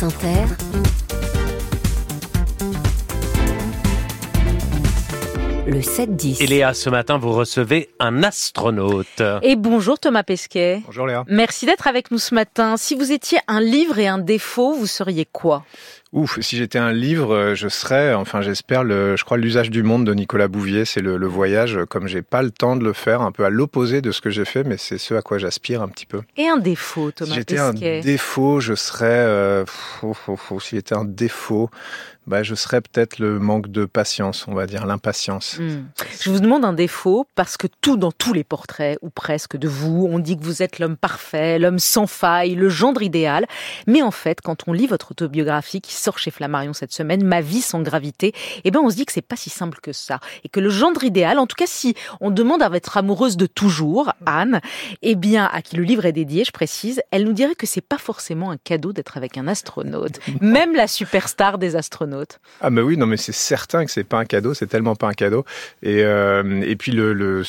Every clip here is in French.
France Inter, le 7-10. Et Léa, ce matin, vous recevez un astronaute. Et bonjour Thomas Pesquet. Bonjour Léa. Merci d'être avec nous ce matin. Si vous étiez un livre et un défaut, vous seriez quoi? Ouf, si j'étais un livre, euh, je serais, enfin j'espère, le, je crois l'usage du monde de Nicolas Bouvier, c'est le, le, voyage, comme j'ai pas le temps de le faire, un peu à l'opposé de ce que j'ai fait, mais c'est ce à quoi j'aspire un petit peu. Et un défaut, Thomas Si j'étais un défaut, je serais, euh, si j'étais un défaut, bah, je serais peut-être le manque de patience, on va dire, l'impatience. Hmm. Je vous demande un défaut parce que tout dans tous les portraits, ou presque, de vous, on dit que vous êtes l'homme parfait, l'homme sans faille, le gendre idéal. Mais en fait, quand on lit votre autobiographie qui sort chez Flammarion cette semaine, Ma vie sans gravité, eh ben on se dit que c'est pas si simple que ça. Et que le gendre idéal, en tout cas si on demande à votre amoureuse de toujours, Anne, eh bien, à qui le livre est dédié, je précise, elle nous dirait que c'est pas forcément un cadeau d'être avec un astronaute. Même la superstar des astronautes. Ah mais oui, non mais c'est certain que c'est pas un cadeau, c'est tellement pas un cadeau. Et euh, et puis le, le,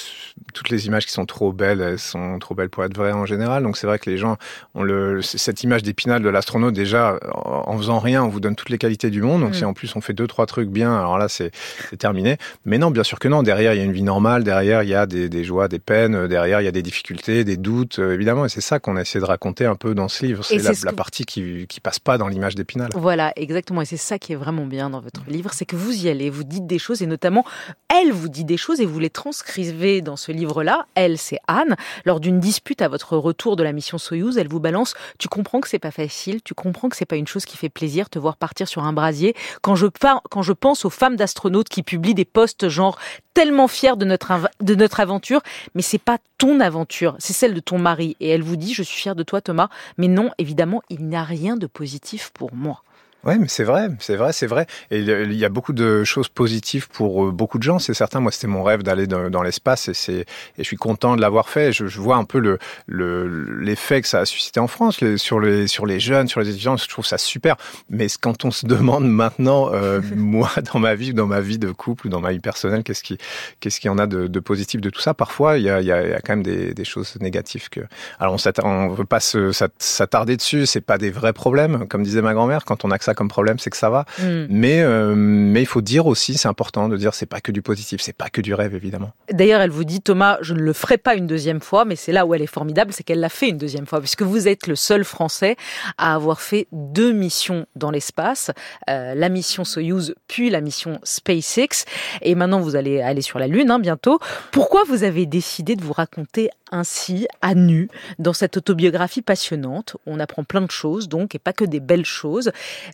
toutes les images qui sont trop belles, elles sont trop belles pour être vraies en général. Donc c'est vrai que les gens ont le cette image d'épinal de l'astronaute déjà en faisant rien, on vous donne toutes les qualités du monde. Donc mmh. si en plus on fait deux trois trucs bien, alors là c'est terminé. Mais non, bien sûr que non. Derrière il y a une vie normale, derrière il y a des, des joies, des peines, derrière il y a des difficultés, des doutes, euh, évidemment. Et c'est ça qu'on a essayé de raconter un peu dans ce livre. C'est la, la, partie qui qui passe pas dans l'image d'épinal. Voilà, exactement. Et c'est ça qui est vraiment bien dans votre livre, c'est que vous y allez, vous dites des choses et notamment elle vous dit des choses et vous les transcrivez dans ce livre-là. Elle, c'est Anne. Lors d'une dispute à votre retour de la mission Soyouz, elle vous balance "Tu comprends que c'est pas facile, tu comprends que c'est pas une chose qui fait plaisir te voir partir sur un brasier. Quand je quand je pense aux femmes d'astronautes qui publient des posts genre tellement fiers de notre de notre aventure, mais c'est pas ton aventure, c'est celle de ton mari." Et elle vous dit "Je suis fière de toi Thomas, mais non, évidemment, il n'y a rien de positif pour moi." Oui, mais c'est vrai, c'est vrai, c'est vrai. Et il y a beaucoup de choses positives pour euh, beaucoup de gens, c'est certain. Moi, c'était mon rêve d'aller dans, dans l'espace et c'est et je suis content de l'avoir fait. Je, je, vois un peu le l'effet le, que ça a suscité en France les, sur les sur les jeunes, sur les étudiants. Je trouve ça super. Mais quand on se demande maintenant, euh, moi, dans ma vie, dans ma vie de couple, dans ma vie personnelle, qu'est-ce qui qu'est-ce qu'il y en a de, de, positif de tout ça? Parfois, il y a, il y a, il y a quand même des, des choses négatives que. Alors, on on veut pas s'attarder dessus. C'est pas des vrais problèmes, comme disait ma grand-mère. Quand on a que ça comme problème, c'est que ça va. Mm. Mais euh, mais il faut dire aussi, c'est important de dire, c'est pas que du positif, c'est pas que du rêve évidemment. D'ailleurs, elle vous dit Thomas, je ne le ferai pas une deuxième fois, mais c'est là où elle est formidable, c'est qu'elle l'a fait une deuxième fois, puisque vous êtes le seul Français à avoir fait deux missions dans l'espace, euh, la mission Soyuz puis la mission SpaceX, et maintenant vous allez aller sur la Lune hein, bientôt. Pourquoi vous avez décidé de vous raconter ainsi à nu dans cette autobiographie passionnante On apprend plein de choses donc et pas que des belles choses.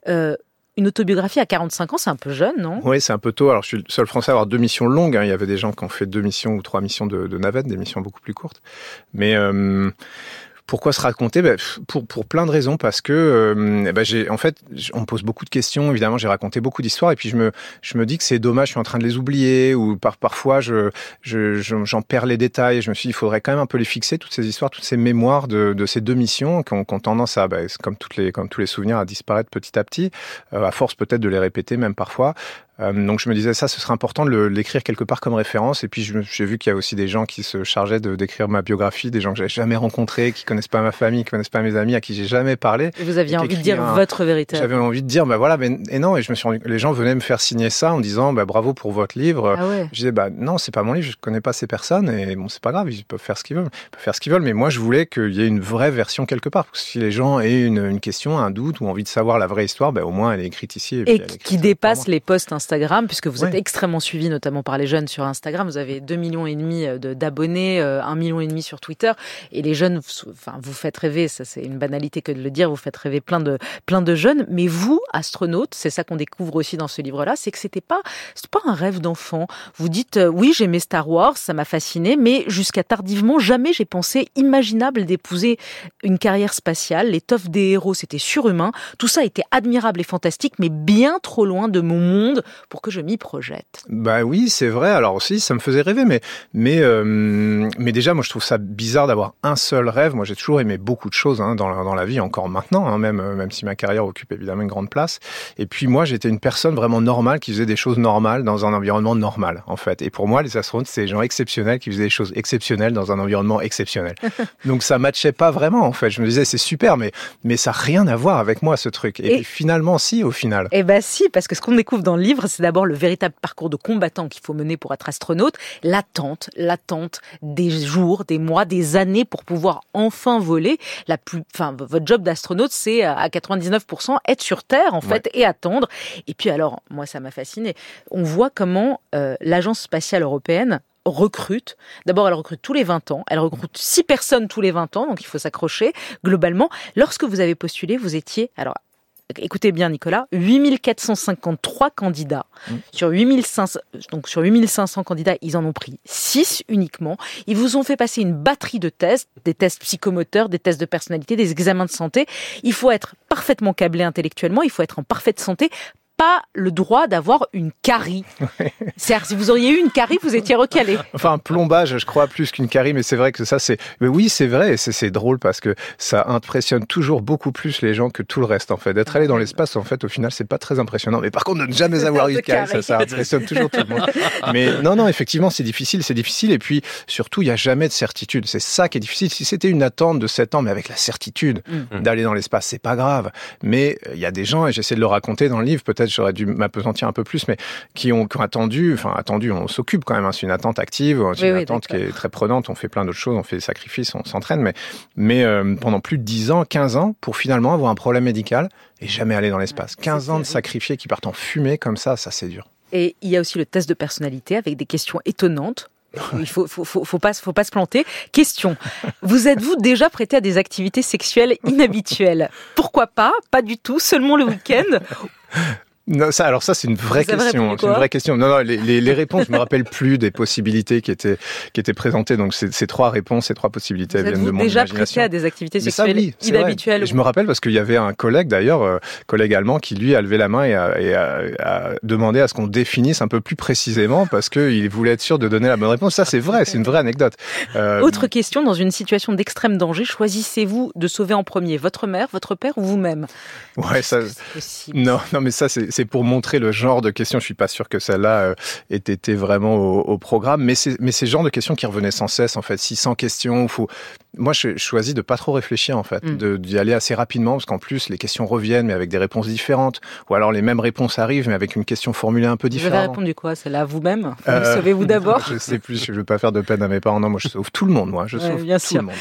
Euh, une autobiographie à 45 ans, c'est un peu jeune, non? Oui, c'est un peu tôt. Alors, je suis le seul Français à avoir deux missions longues. Hein. Il y avait des gens qui ont fait deux missions ou trois missions de, navette, des missions beaucoup plus courtes. Mais euh, pourquoi se raconter? Ben, pour, pour plein de raisons, parce que euh, ben j'ai, en fait, on me pose beaucoup de questions. Évidemment, j'ai raconté beaucoup d'histoires, et puis je me, je me dis que c'est dommage, je suis en train de les oublier, ou par, parfois je, je, j'en perds les détails. Je me suis dit, il faudrait quand même un peu les fixer, toutes ces histoires, toutes ces mémoires de, de ces deux missions qui ont, qui ont tendance à, ben, comme toutes les, comme tous les souvenirs, à disparaître petit à petit, euh, à force peut-être de les répéter même parfois. Euh, donc je me disais ça, ce serait important de l'écrire quelque part comme référence. Et puis j'ai vu qu'il y a aussi des gens qui se chargeaient de d'écrire ma biographie, des gens que j'avais jamais rencontrés, qui connaissent pas ma famille, qui connaissent pas mes amis, à qui j'ai jamais parlé. Et vous aviez envie de dire votre vérité. J'avais envie de dire, bah voilà, mais et non. Et je me suis rendu, les gens venaient me faire signer ça en disant, bah bravo pour votre livre. Ah ouais. Je disais, bah non, c'est pas mon livre, je connais pas ces personnes et bon, c'est pas grave, ils peuvent faire ce qu'ils veulent, ils peuvent faire ce qu'ils veulent. Mais moi, je voulais qu'il y ait une vraie version quelque part. Parce que si les gens aient une, une, question, un doute ou envie de savoir la vraie histoire, bah au moins elle est écrite ici. Et, et qui dépasse les posts Instagram, puisque vous êtes extrêmement suivi, notamment par les jeunes sur Instagram. Vous avez 2 millions et demi euh, d'abonnés, 1 euh, million et demi sur Twitter. Et les jeunes, enfin, vous faites rêver. Ça, c'est une banalité que de le dire. Vous faites rêver plein de, plein de jeunes. Mais vous, astronaute, c'est ça qu'on découvre aussi dans ce livre-là, c'est que c'était pas, c'est pas un rêve d'enfant. Vous dites, euh, oui, j'aimais Star Wars, ça m'a fasciné, mais jusqu'à tardivement, jamais j'ai pensé imaginable d'épouser une carrière spatiale. L'étoffe des héros, c'était surhumain. Tout ça était admirable et fantastique, mais bien trop loin de mon monde, pour que je m'y projette. Bah oui, c'est vrai. Alors aussi, ça me faisait rêver, mais mais euh, mais déjà, moi, je trouve ça bizarre d'avoir un seul rêve. Moi, j'ai toujours aimé beaucoup de choses hein, dans, la, dans la vie, encore maintenant, hein, même euh, même si ma carrière occupe évidemment une grande place. Et puis moi, j'étais une personne vraiment normale qui faisait des choses normales dans un environnement normal, en fait. Et pour moi, les astronautes, c'est des gens exceptionnels qui faisaient des choses exceptionnelles dans un environnement exceptionnel. Donc ça matchait pas vraiment, en fait. Je me disais, c'est super, mais mais ça n'a rien à voir avec moi, ce truc. Et, Et- puis, finalement, si, au final. Eh ben si, parce que ce qu'on découvre dans le livre, c'est d'abord le véritable parcours de combattant qu'il faut mener pour être astronaute, l'attente, l'attente des jours, des mois, des années pour pouvoir enfin voler. La plus, enfin, votre job d'astronaute, c'est euh, à 99% être sur Terre en fait et attendre. Et puis alors, moi, ça m'a fasciné. On voit comment euh, l'agence spatiale européenne recrute. D'abord, elle recrute tous les 20 ans. Elle recrute 6 personnes tous les 20 ans, donc il faut s'accrocher. Globalement, lorsque vous avez postulé, vous étiez, alors écoutez bien Nicolas, 8453 candidats. Sur 8500, donc sur 8500 candidats, ils en ont pris 6 uniquement. Ils vous ont fait passer une batterie de tests, des tests psychomoteurs, des tests de personnalité, des examens de santé. Il faut être parfaitement câblé intellectuellement, il faut être en parfaite santé, pas le droit d'avoir une carie. C'est-à-dire, si vous auriez eu une carie, vous étiez recalé. Enfin, un plombage, je crois, plus qu'une carie, mais c'est vrai que ça, c'est. Mais oui, c'est vrai, et c'est drôle parce que ça impressionne toujours beaucoup plus les gens que tout le reste, en fait. D'être allé dans l'espace, en fait, au final, c'est pas très impressionnant. Mais par contre, de ne jamais avoir eu de carie, ça, ça impressionne toujours tout le monde. Mais non, non, effectivement, c'est difficile, c'est difficile. Et puis, surtout, il n'y a jamais de certitude. C'est ça qui est difficile. Si c'était une attente de 7 ans, mais avec la certitude Mm. d'aller dans l'espace, c'est pas grave. Mais euh, il y a des gens, et j'essaie de le raconter dans le livre, peut-être j'aurais dû m'apesantir un peu plus, mais qui ont, qui ont attendu, enfin, attendu, on s'occupe quand même, hein, c'est une attente active, c'est Oui, une oui, attente qui est très prenante, on fait plein d'autres choses, on fait des sacrifices, on s'entraîne, mais, mais euh, pendant plus de 10 ans, 15 ans, pour finalement avoir un problème médical et jamais aller dans l'espace. c'est 15 ans de sacrifiés qui partent en fumée comme ça, ça c'est dur. Et il y a aussi le test de personnalité avec des questions étonnantes. Il faut, faut, faut, faut pas, faut pas se planter. Question. Vous êtes-vous déjà prêté à des activités sexuelles inhabituelles? Pourquoi pas? Pas du tout. Seulement le week-end? Non, ça, alors ça, c'est une vraie Vous question. C'est une vraie question. Non, non, les, les, les réponses, je me rappelle plus des possibilités qui étaient qui étaient présentées. Donc, ces trois réponses, ces trois possibilités, Vous viennent de mon déjà prêté à des activités Mais ça, sexuelles oui, vrai. inhabituelles Je me rappelle parce qu'il y avait un collègue d'ailleurs, euh, collègue allemand, qui lui a levé la main et a, et a- a demandé à ce qu'on définisse un peu plus précisément parce qu'il voulait être sûr de donner la bonne réponse. Ça, c'est vrai, c'est une vraie anecdote. Euh, Autre question, dans une situation d'extrême danger, choisissez-vous de sauver en premier votre mère, votre père ou vous-même? Ouais, ça. Non, non, mais ça, c'est c'est pour montrer le genre de questions. Je suis pas sûr que celle-là euh, ait été vraiment au, au programme, mais c'est mais c'est le genre de questions qui revenaient sans cesse. En fait, 600 questions. Faut... Moi, je je choisis de pas trop réfléchir en fait, Mm. d'y aller assez rapidement parce qu'en plus les questions reviennent, mais avec des réponses différentes, ou alors les mêmes réponses arrivent, mais avec une question formulée un peu Vous avez répondu quoi? Celle-là vous-même? Vous Euh, sauvez-vous d'abord? Je sais plus. Je veux pas faire de peine à mes parents. Non, moi, je sauve tout le monde. Moi, je Ouais, sauve bien tout sûr. le monde.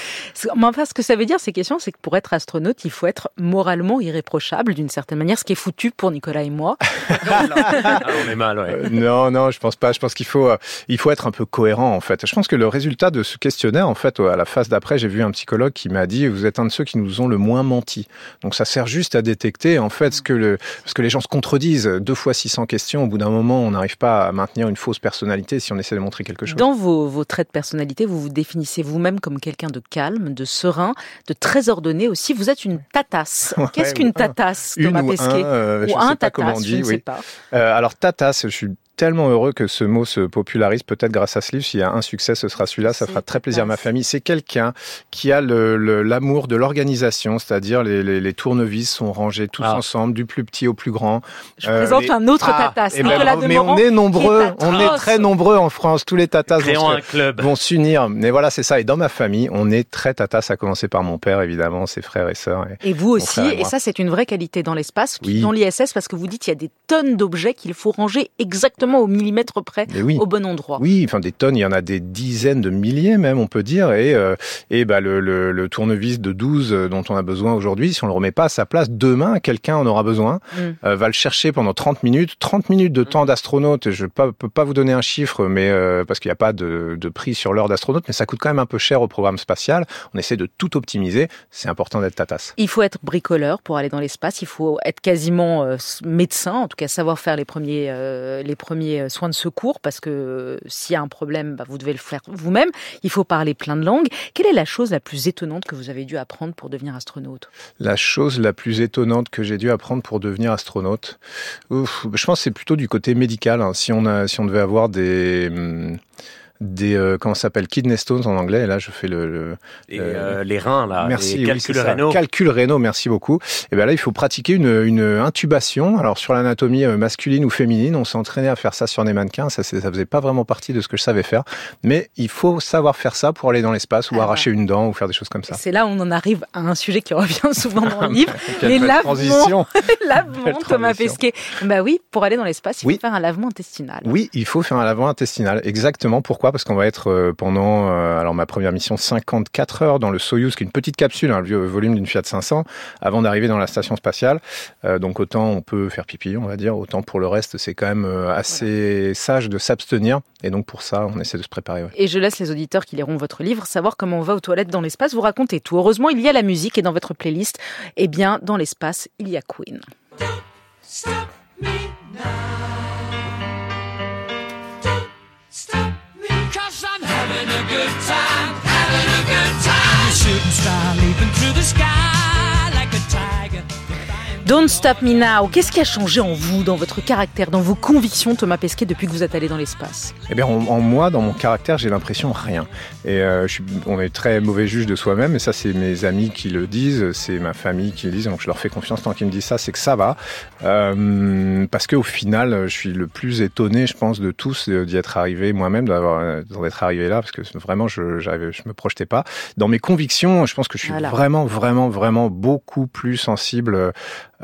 Mais enfin, ce que ça veut dire, ces questions, c'est que pour être astronaute, il faut être moralement irréprochable d'une certaine manière, ce qui est foutu pour Nicolas et moi. Ah, on est mal, ouais. Euh, non, non, je pense pas. Je pense qu'il faut, euh, il faut être un peu cohérent en fait. Je pense que le résultat de ce questionnaire, en fait, à la phase d'après, j'ai vu un psychologue qui m'a dit vous êtes un de ceux qui nous ont le moins menti. Donc ça sert juste à détecter en fait ce que le, parce que les gens se contredisent. Deux fois 600 questions, au bout d'un moment, on n'arrive pas à maintenir une fausse personnalité si on essaie de montrer quelque chose. Dans vos, vos traits de personnalité, vous vous définissez vous-même comme quelqu'un de calme, de serein, de très ordonné aussi. Vous êtes une tatasse. Ouais, Qu'est-ce qu'une tatasse, Une Thomas ou un, Pesquet euh, je Ou sais un pas tatasse, dit. ne sais Oui. pas. Euh, alors tatas, je suis tellement heureux que ce mot se popularise, peut-être grâce à ce livre. S'il y a un succès, ce sera celui-là. Ça fera très plaisir à ma tatas. famille. C'est quelqu'un qui a le- le- l'amour de l'organisation, c'est-à-dire les, les, les tournevis sont rangés tous Ah. ensemble, du plus petit au plus grand. Je Euh, présente les- un autre Ah, tatasse, Eh ben, mais Demorand, on est nombreux, est on est très nombreux en France. Tous les tatas vont Créons se- un club. vont s'unir. Mais voilà, c'est ça. Et dans ma famille, on est très tatas, à commencer par mon père, évidemment, ses frères et sœurs. Et- Et vous aussi, et ça c'est une vraie qualité dans l'espace, Oui. dans l'ISS, parce que vous dites qu'il y a des tonnes d'objets qu'il faut ranger exactement au millimètre près, oui. au bon endroit. Oui, enfin des tonnes, il y en a des dizaines de milliers même, on peut dire. Et, euh, et bah, le, le, le tournevis de 12 euh, dont on a besoin aujourd'hui, si on le remet pas à sa place, demain, quelqu'un en aura besoin, Mm. euh, va le chercher pendant 30 minutes. 30 minutes de temps d'astronaute, je ne peux pas vous donner un chiffre, mais euh, parce qu'il n'y a pas de, de prix sur l'heure d'astronaute, mais ça coûte quand même un peu cher au programme spatial. On essaie de tout optimiser. C'est important d'être tatas. Il faut être bricoleur pour aller dans l'espace, il faut être quasiment médecin, en tout cas savoir faire les premiers, les premiers premiers soins de secours parce que s'il y a un problème, bah, vous devez le faire vous-même. Il faut parler plein de langues. Quelle est la chose la plus étonnante que vous avez dû apprendre pour devenir astronaute? La chose la plus étonnante que j'ai dû apprendre pour devenir astronaute, je pense que c'est plutôt du côté médical. Hein. Si on a, si on devait avoir des hum, des euh, comment ça s'appelle kidney stones en anglais et là je fais le, le et, euh, les reins là merci les calculs rénaux. Calculs rénaux merci beaucoup. Et ben là il faut pratiquer une, une intubation. Alors sur l'anatomie euh, masculine ou féminine on s'est entraîné à faire ça sur des mannequins. Ça ça faisait pas vraiment partie de ce que je savais faire. Mais il faut savoir faire ça pour aller dans l'espace ou ah arracher une dent ou faire des choses comme ça. C'est là où on en arrive à un sujet qui revient souvent dans le livre. les lavements. lavement Thomas Pesquet. Bah oui pour aller dans l'espace il faut faire un lavement intestinal. Oui il faut faire un lavement intestinal. Exactement. Pourquoi parce qu'on va être euh, pendant, euh, alors ma première mission, 54 heures dans le Soyuz, qui est une petite capsule, hein, le volume d'une Fiat 500, avant d'arriver dans la station spatiale. Euh, donc autant on peut faire pipi, on va dire, autant pour le reste, c'est quand même assez sage de s'abstenir. Et donc pour ça, on essaie de se préparer. Et je laisse les auditeurs qui liront votre livre savoir comment on va aux toilettes dans l'espace. Vous racontez tout. Heureusement, il y a la musique et dans votre playlist, eh bien, dans l'espace, il y a Queen. Good time, having a good time. Shooting star leaping through the sky. Don't Stop Me Now, qu'est-ce qui a changé en vous, dans votre caractère, dans vos convictions, Thomas Pesquet, depuis que vous êtes allé dans l'espace? Eh bien, en, moi, dans mon caractère, j'ai l'impression rien. Et euh, je suis, on est très mauvais juge de soi-même, et ça, c'est mes amis qui le disent, c'est ma famille qui le disent, donc je leur fais confiance tant qu'ils me disent ça, c'est que ça va. Euh, parce qu'au final, je suis le plus étonné, je pense, de tous d'y être arrivé moi-même, d'avoir, d'être arrivé là, parce que vraiment, je, je me projetais pas. Dans mes convictions, je pense que je suis vraiment, vraiment, vraiment beaucoup plus sensible euh,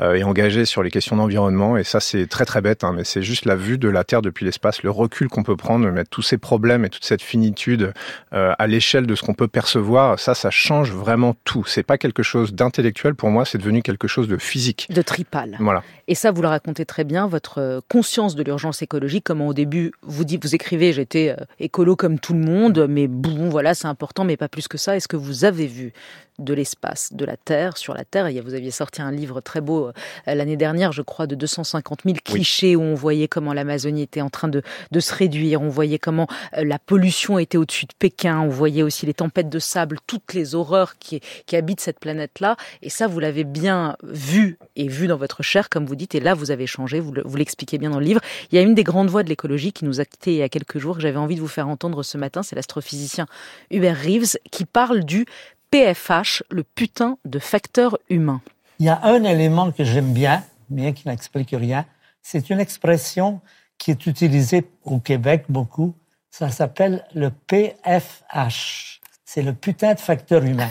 et engagé sur les questions d'environnement. Et ça, c'est très très bête, hein, mais c'est juste la vue de la Terre depuis l'espace, le recul qu'on peut prendre, mettre tous ces problèmes et toute cette finitude euh, à l'échelle de ce qu'on peut percevoir. Ça, ça change vraiment tout. C'est pas quelque chose d'intellectuel pour moi, c'est devenu quelque chose de physique. De tripal. Voilà. Et ça, vous le racontez très bien, votre euh, conscience de l'urgence écologique, comment au début, vous dites, vous écrivez, j'étais écolo comme tout le monde, mais bon, voilà, c'est important, mais pas plus que ça. Est-ce que vous avez vu de l'espace, de la Terre, sur la Terre? Vous aviez sorti un livre très beau euh, l'année dernière, je crois, de 250 000 clichés où on voyait comment l'Amazonie était en train de, se réduire, on voyait comment euh, la pollution était au-dessus de Pékin, on voyait aussi les tempêtes de sable, toutes les horreurs qui, habitent cette planète-là. Et ça, vous l'avez bien vu et vu dans votre chair, comme vous dites, et là, vous avez changé, vous l'expliquez bien dans le livre. Il y a une des grandes voix de l'écologie qui nous a quittés il y a quelques jours, que j'avais envie de vous faire entendre ce matin, c'est l'astrophysicien Hubert Reeves, qui parle du PFH, le putain de facteur humain. Il y a un élément que j'aime bien, bien qu'il n'explique rien. C'est une expression qui est utilisée au Québec beaucoup. Ça s'appelle le PFH. C'est le putain de facteur humain.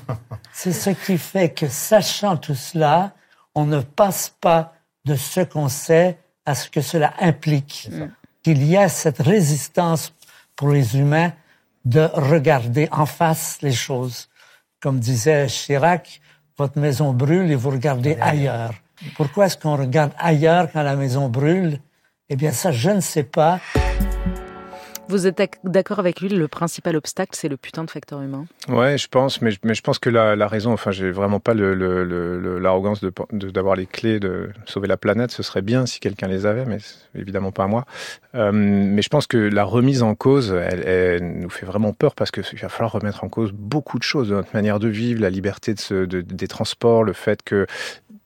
C'est ce qui fait que, sachant tout cela, on ne passe pas de ce qu'on sait à ce que cela implique. Qu'il y a cette résistance pour les humains de regarder en face les choses comme disait Chirac, votre maison brûle et vous regardez ailleurs. Pourquoi est-ce qu'on regarde ailleurs quand la maison brûle? Eh bien ça, je ne sais pas. Vous êtes d'accord avec lui, le principal obstacle, c'est le putain de facteur humain? Ouais, je pense, mais, je pense que la, raison, enfin, j'ai vraiment pas l'arrogance le, de d'avoir les clés de sauver la planète. Ce serait bien si quelqu'un les avait, mais évidemment pas moi. Euh, mais je pense que la remise en cause, elle, nous fait vraiment peur parce qu'il va falloir remettre en cause beaucoup de choses, notre manière de vivre, la liberté de, de des transports, le fait que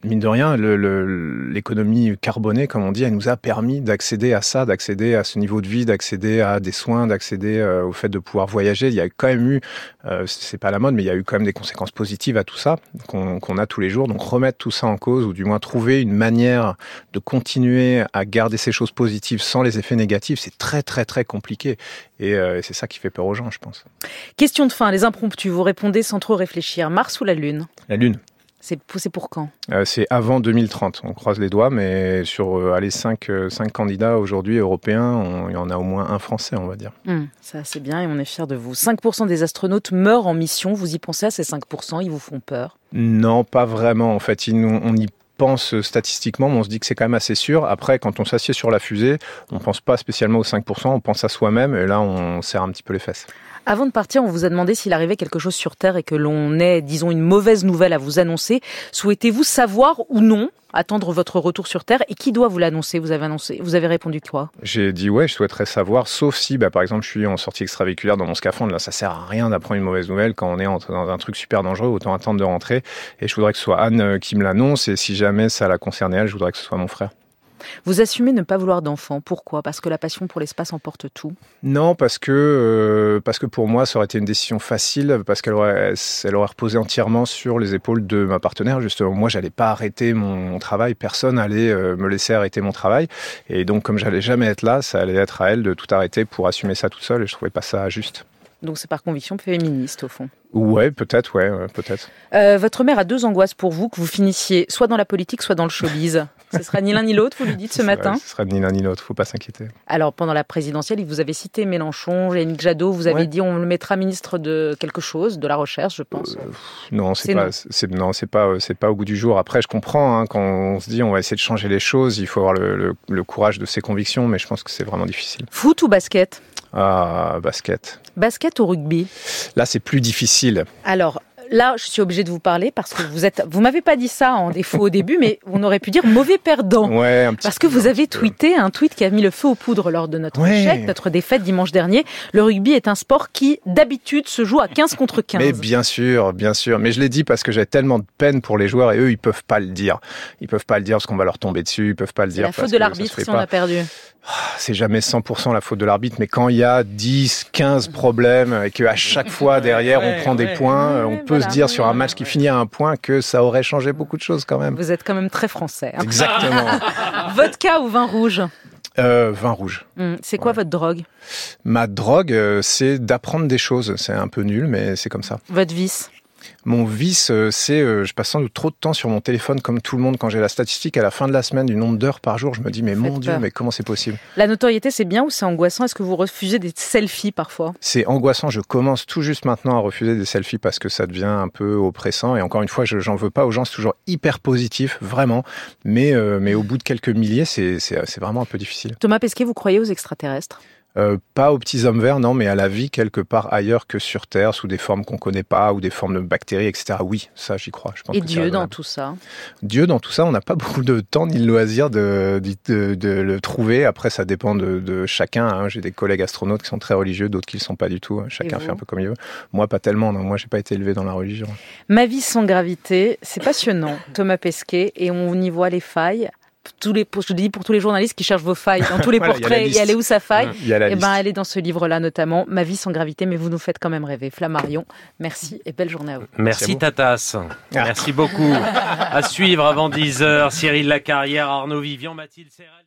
mine de rien, l'économie carbonée, comme on dit, elle nous a permis d'accéder à ça, d'accéder à ce niveau de vie, d'accéder à des soins, d'accéder euh, au fait de pouvoir voyager. Il y a quand même eu, euh, c'est pas la mode, mais il y a eu quand même des conséquences positives à tout ça qu'on a tous les jours. Donc remettre tout ça en cause, ou du moins trouver une manière de continuer à garder ces choses positives sans les effets négatifs, c'est très très très compliqué. Et euh, c'est ça qui fait peur aux gens, je pense. Question de fin, les impromptus. Vous répondez sans trop réfléchir. Mars ou la Lune? La Lune. C'est pour quand? Euh, C'est avant 2030. On croise les doigts, mais sur euh, allez, 5, euh, candidats aujourd'hui européens, il y en a au moins un français, on va dire. Hum, ça, c'est bien et on est fiers de vous. 5% des astronautes meurent en mission. Vous y pensez à ces 5% Ils vous font peur? Non, pas vraiment. En fait, on y pense statistiquement, mais on se dit que c'est quand même assez sûr. Après, quand on s'assied sur la fusée, on ne pense pas spécialement aux 5%, on pense à soi-même et là, on serre un petit peu les fesses. Avant de partir, on vous a demandé s'il arrivait quelque chose sur Terre et que l'on ait, disons, une mauvaise nouvelle à vous annoncer. Souhaitez-vous savoir ou non attendre votre retour sur Terre et qui doit vous l'annoncer? Vous avez annoncé, vous avez répondu quoi? J'ai dit ouais, je souhaiterais savoir, sauf si, bah, par exemple, je suis en sortie extravéhiculaire dans mon scaphandre. Là, ça sert à rien d'apprendre une mauvaise nouvelle quand on est dans un truc super dangereux. Autant attendre de rentrer. Et je voudrais que ce soit Anne euh, qui me l'annonce. Et si jamais ça la concerne elle, je voudrais que ce soit mon frère. Vous assumez ne pas vouloir d'enfant. Pourquoi? Parce que la passion pour l'espace emporte tout? Non, parce que, euh, parce que pour moi, ça aurait été une décision facile, parce qu'elle aurait, elle aurait reposé entièrement sur les épaules de ma partenaire. Justement, moi, j'allais pas arrêter mon, travail. Personne allait euh, me laisser arrêter mon travail. Et donc, comme j'allais jamais être là, ça allait être à elle de tout arrêter pour assumer ça toute seule. Et je trouvais pas ça juste. Donc c'est par conviction féministe au fond. Ouais, peut-être, ouais, peut-être. Euh, votre mère a deux angoisses pour vous, que vous finissiez soit dans la politique, soit dans le showbiz. Ce sera ni l'un ni l'autre, vous lui dites ce matin Ce sera ni l'un ni l'autre, faut pas s'inquiéter. Alors, pendant la présidentielle, vous avait cité Mélenchon, Yannick Jadot, vous avez dit on le mettra ministre de quelque chose, de la recherche, je pense. Euh, non, c'est pas, c'est, non, c'est pas, c'est pas au goût du jour. Après, je comprends, hein, quand on se dit on va essayer de changer les choses, il faut avoir le, le courage de ses convictions, mais je pense que c'est vraiment difficile. Foot ou basket? Ah, basket. Basket ou rugby? Là, c'est plus difficile. Alors, là, je suis obligée de vous parler parce que vous êtes, vous m'avez pas dit ça en défaut au début, mais on aurait pu dire mauvais perdant. Ouais, un petit parce que vous avez tweeté un tweet qui a mis le feu aux poudres lors de notre échec, notre défaite dimanche dernier. Le rugby est un sport qui, d'habitude, se joue à 15 contre 15. Mais bien sûr, bien sûr. Mais je l'ai dit parce que j'ai tellement de peine pour les joueurs et eux, ils peuvent pas le dire. Ils peuvent pas le dire parce qu'on va leur tomber dessus. Ils peuvent pas le dire. La faute de l'arbitre si on a perdu. Ah, c'est jamais 100% la faute de l'arbitre, mais quand il y a 10, 15 problèmes et qu'à chaque fois derrière on prend des points, on peut se dire sur un match qui finit à un point que ça aurait changé beaucoup de choses quand même. Vous êtes quand même très français. Hein. Exactement. Vodka ou vin rouge euh, vin rouge. Hum, c'est quoi votre drogue Ma drogue, euh, c'est d'apprendre des choses. C'est un peu nul, mais c'est comme ça. Votre vice mon vice, euh, c'est euh, je passe sans doute trop de temps sur mon téléphone comme tout le monde. Quand j'ai la statistique à la fin de la semaine du nombre d'heures par jour, je me dis mais mon Dieu, mais comment c'est possible? La notoriété, c'est bien ou c'est angoissant? Est-ce que vous refusez des selfies parfois? C'est angoissant. Je commence tout juste maintenant à refuser des selfies parce que ça devient un peu oppressant. Et encore une fois, je j'en veux pas aux gens. C'est toujours hyper positif, vraiment. Mais euh, mais au bout de quelques milliers, c'est c'est vraiment un peu difficile. Thomas Pesquet, vous croyez aux extraterrestres? Euh, pas aux petits hommes verts, non, mais à la vie quelque part ailleurs que sur Terre, sous des formes qu'on connaît pas, ou des formes de bactéries, etc. Oui, ça, j'y crois. Je pense Et Dieu dans tout ça Dieu dans tout ça, on n'a pas beaucoup de temps ni de loisir de, de, le trouver. Après, ça dépend de, chacun. Hein. J'ai des collègues astronautes qui sont très religieux, d'autres qui ne le sont pas du tout. Chacun fait un peu comme il veut. Moi, pas tellement. Non. Moi, j'ai pas été élevé dans la religion. Ma vie sans gravité, c'est passionnant. Thomas Pesquet, et on y voit les failles tous les, je dis pour tous les journalistes qui cherchent vos failles dans tous les portraits, et elle est où sa faille Et eh ben, elle est dans ce livre-là notamment, Ma vie sans gravité, mais vous nous faites quand même rêver. Flammarion, merci et belle journée à vous. Merci, Tatas. Ah. Merci beaucoup. à suivre avant 10h, Cyril Lacarrière, Arnaud Vivian, Mathilde Serrel.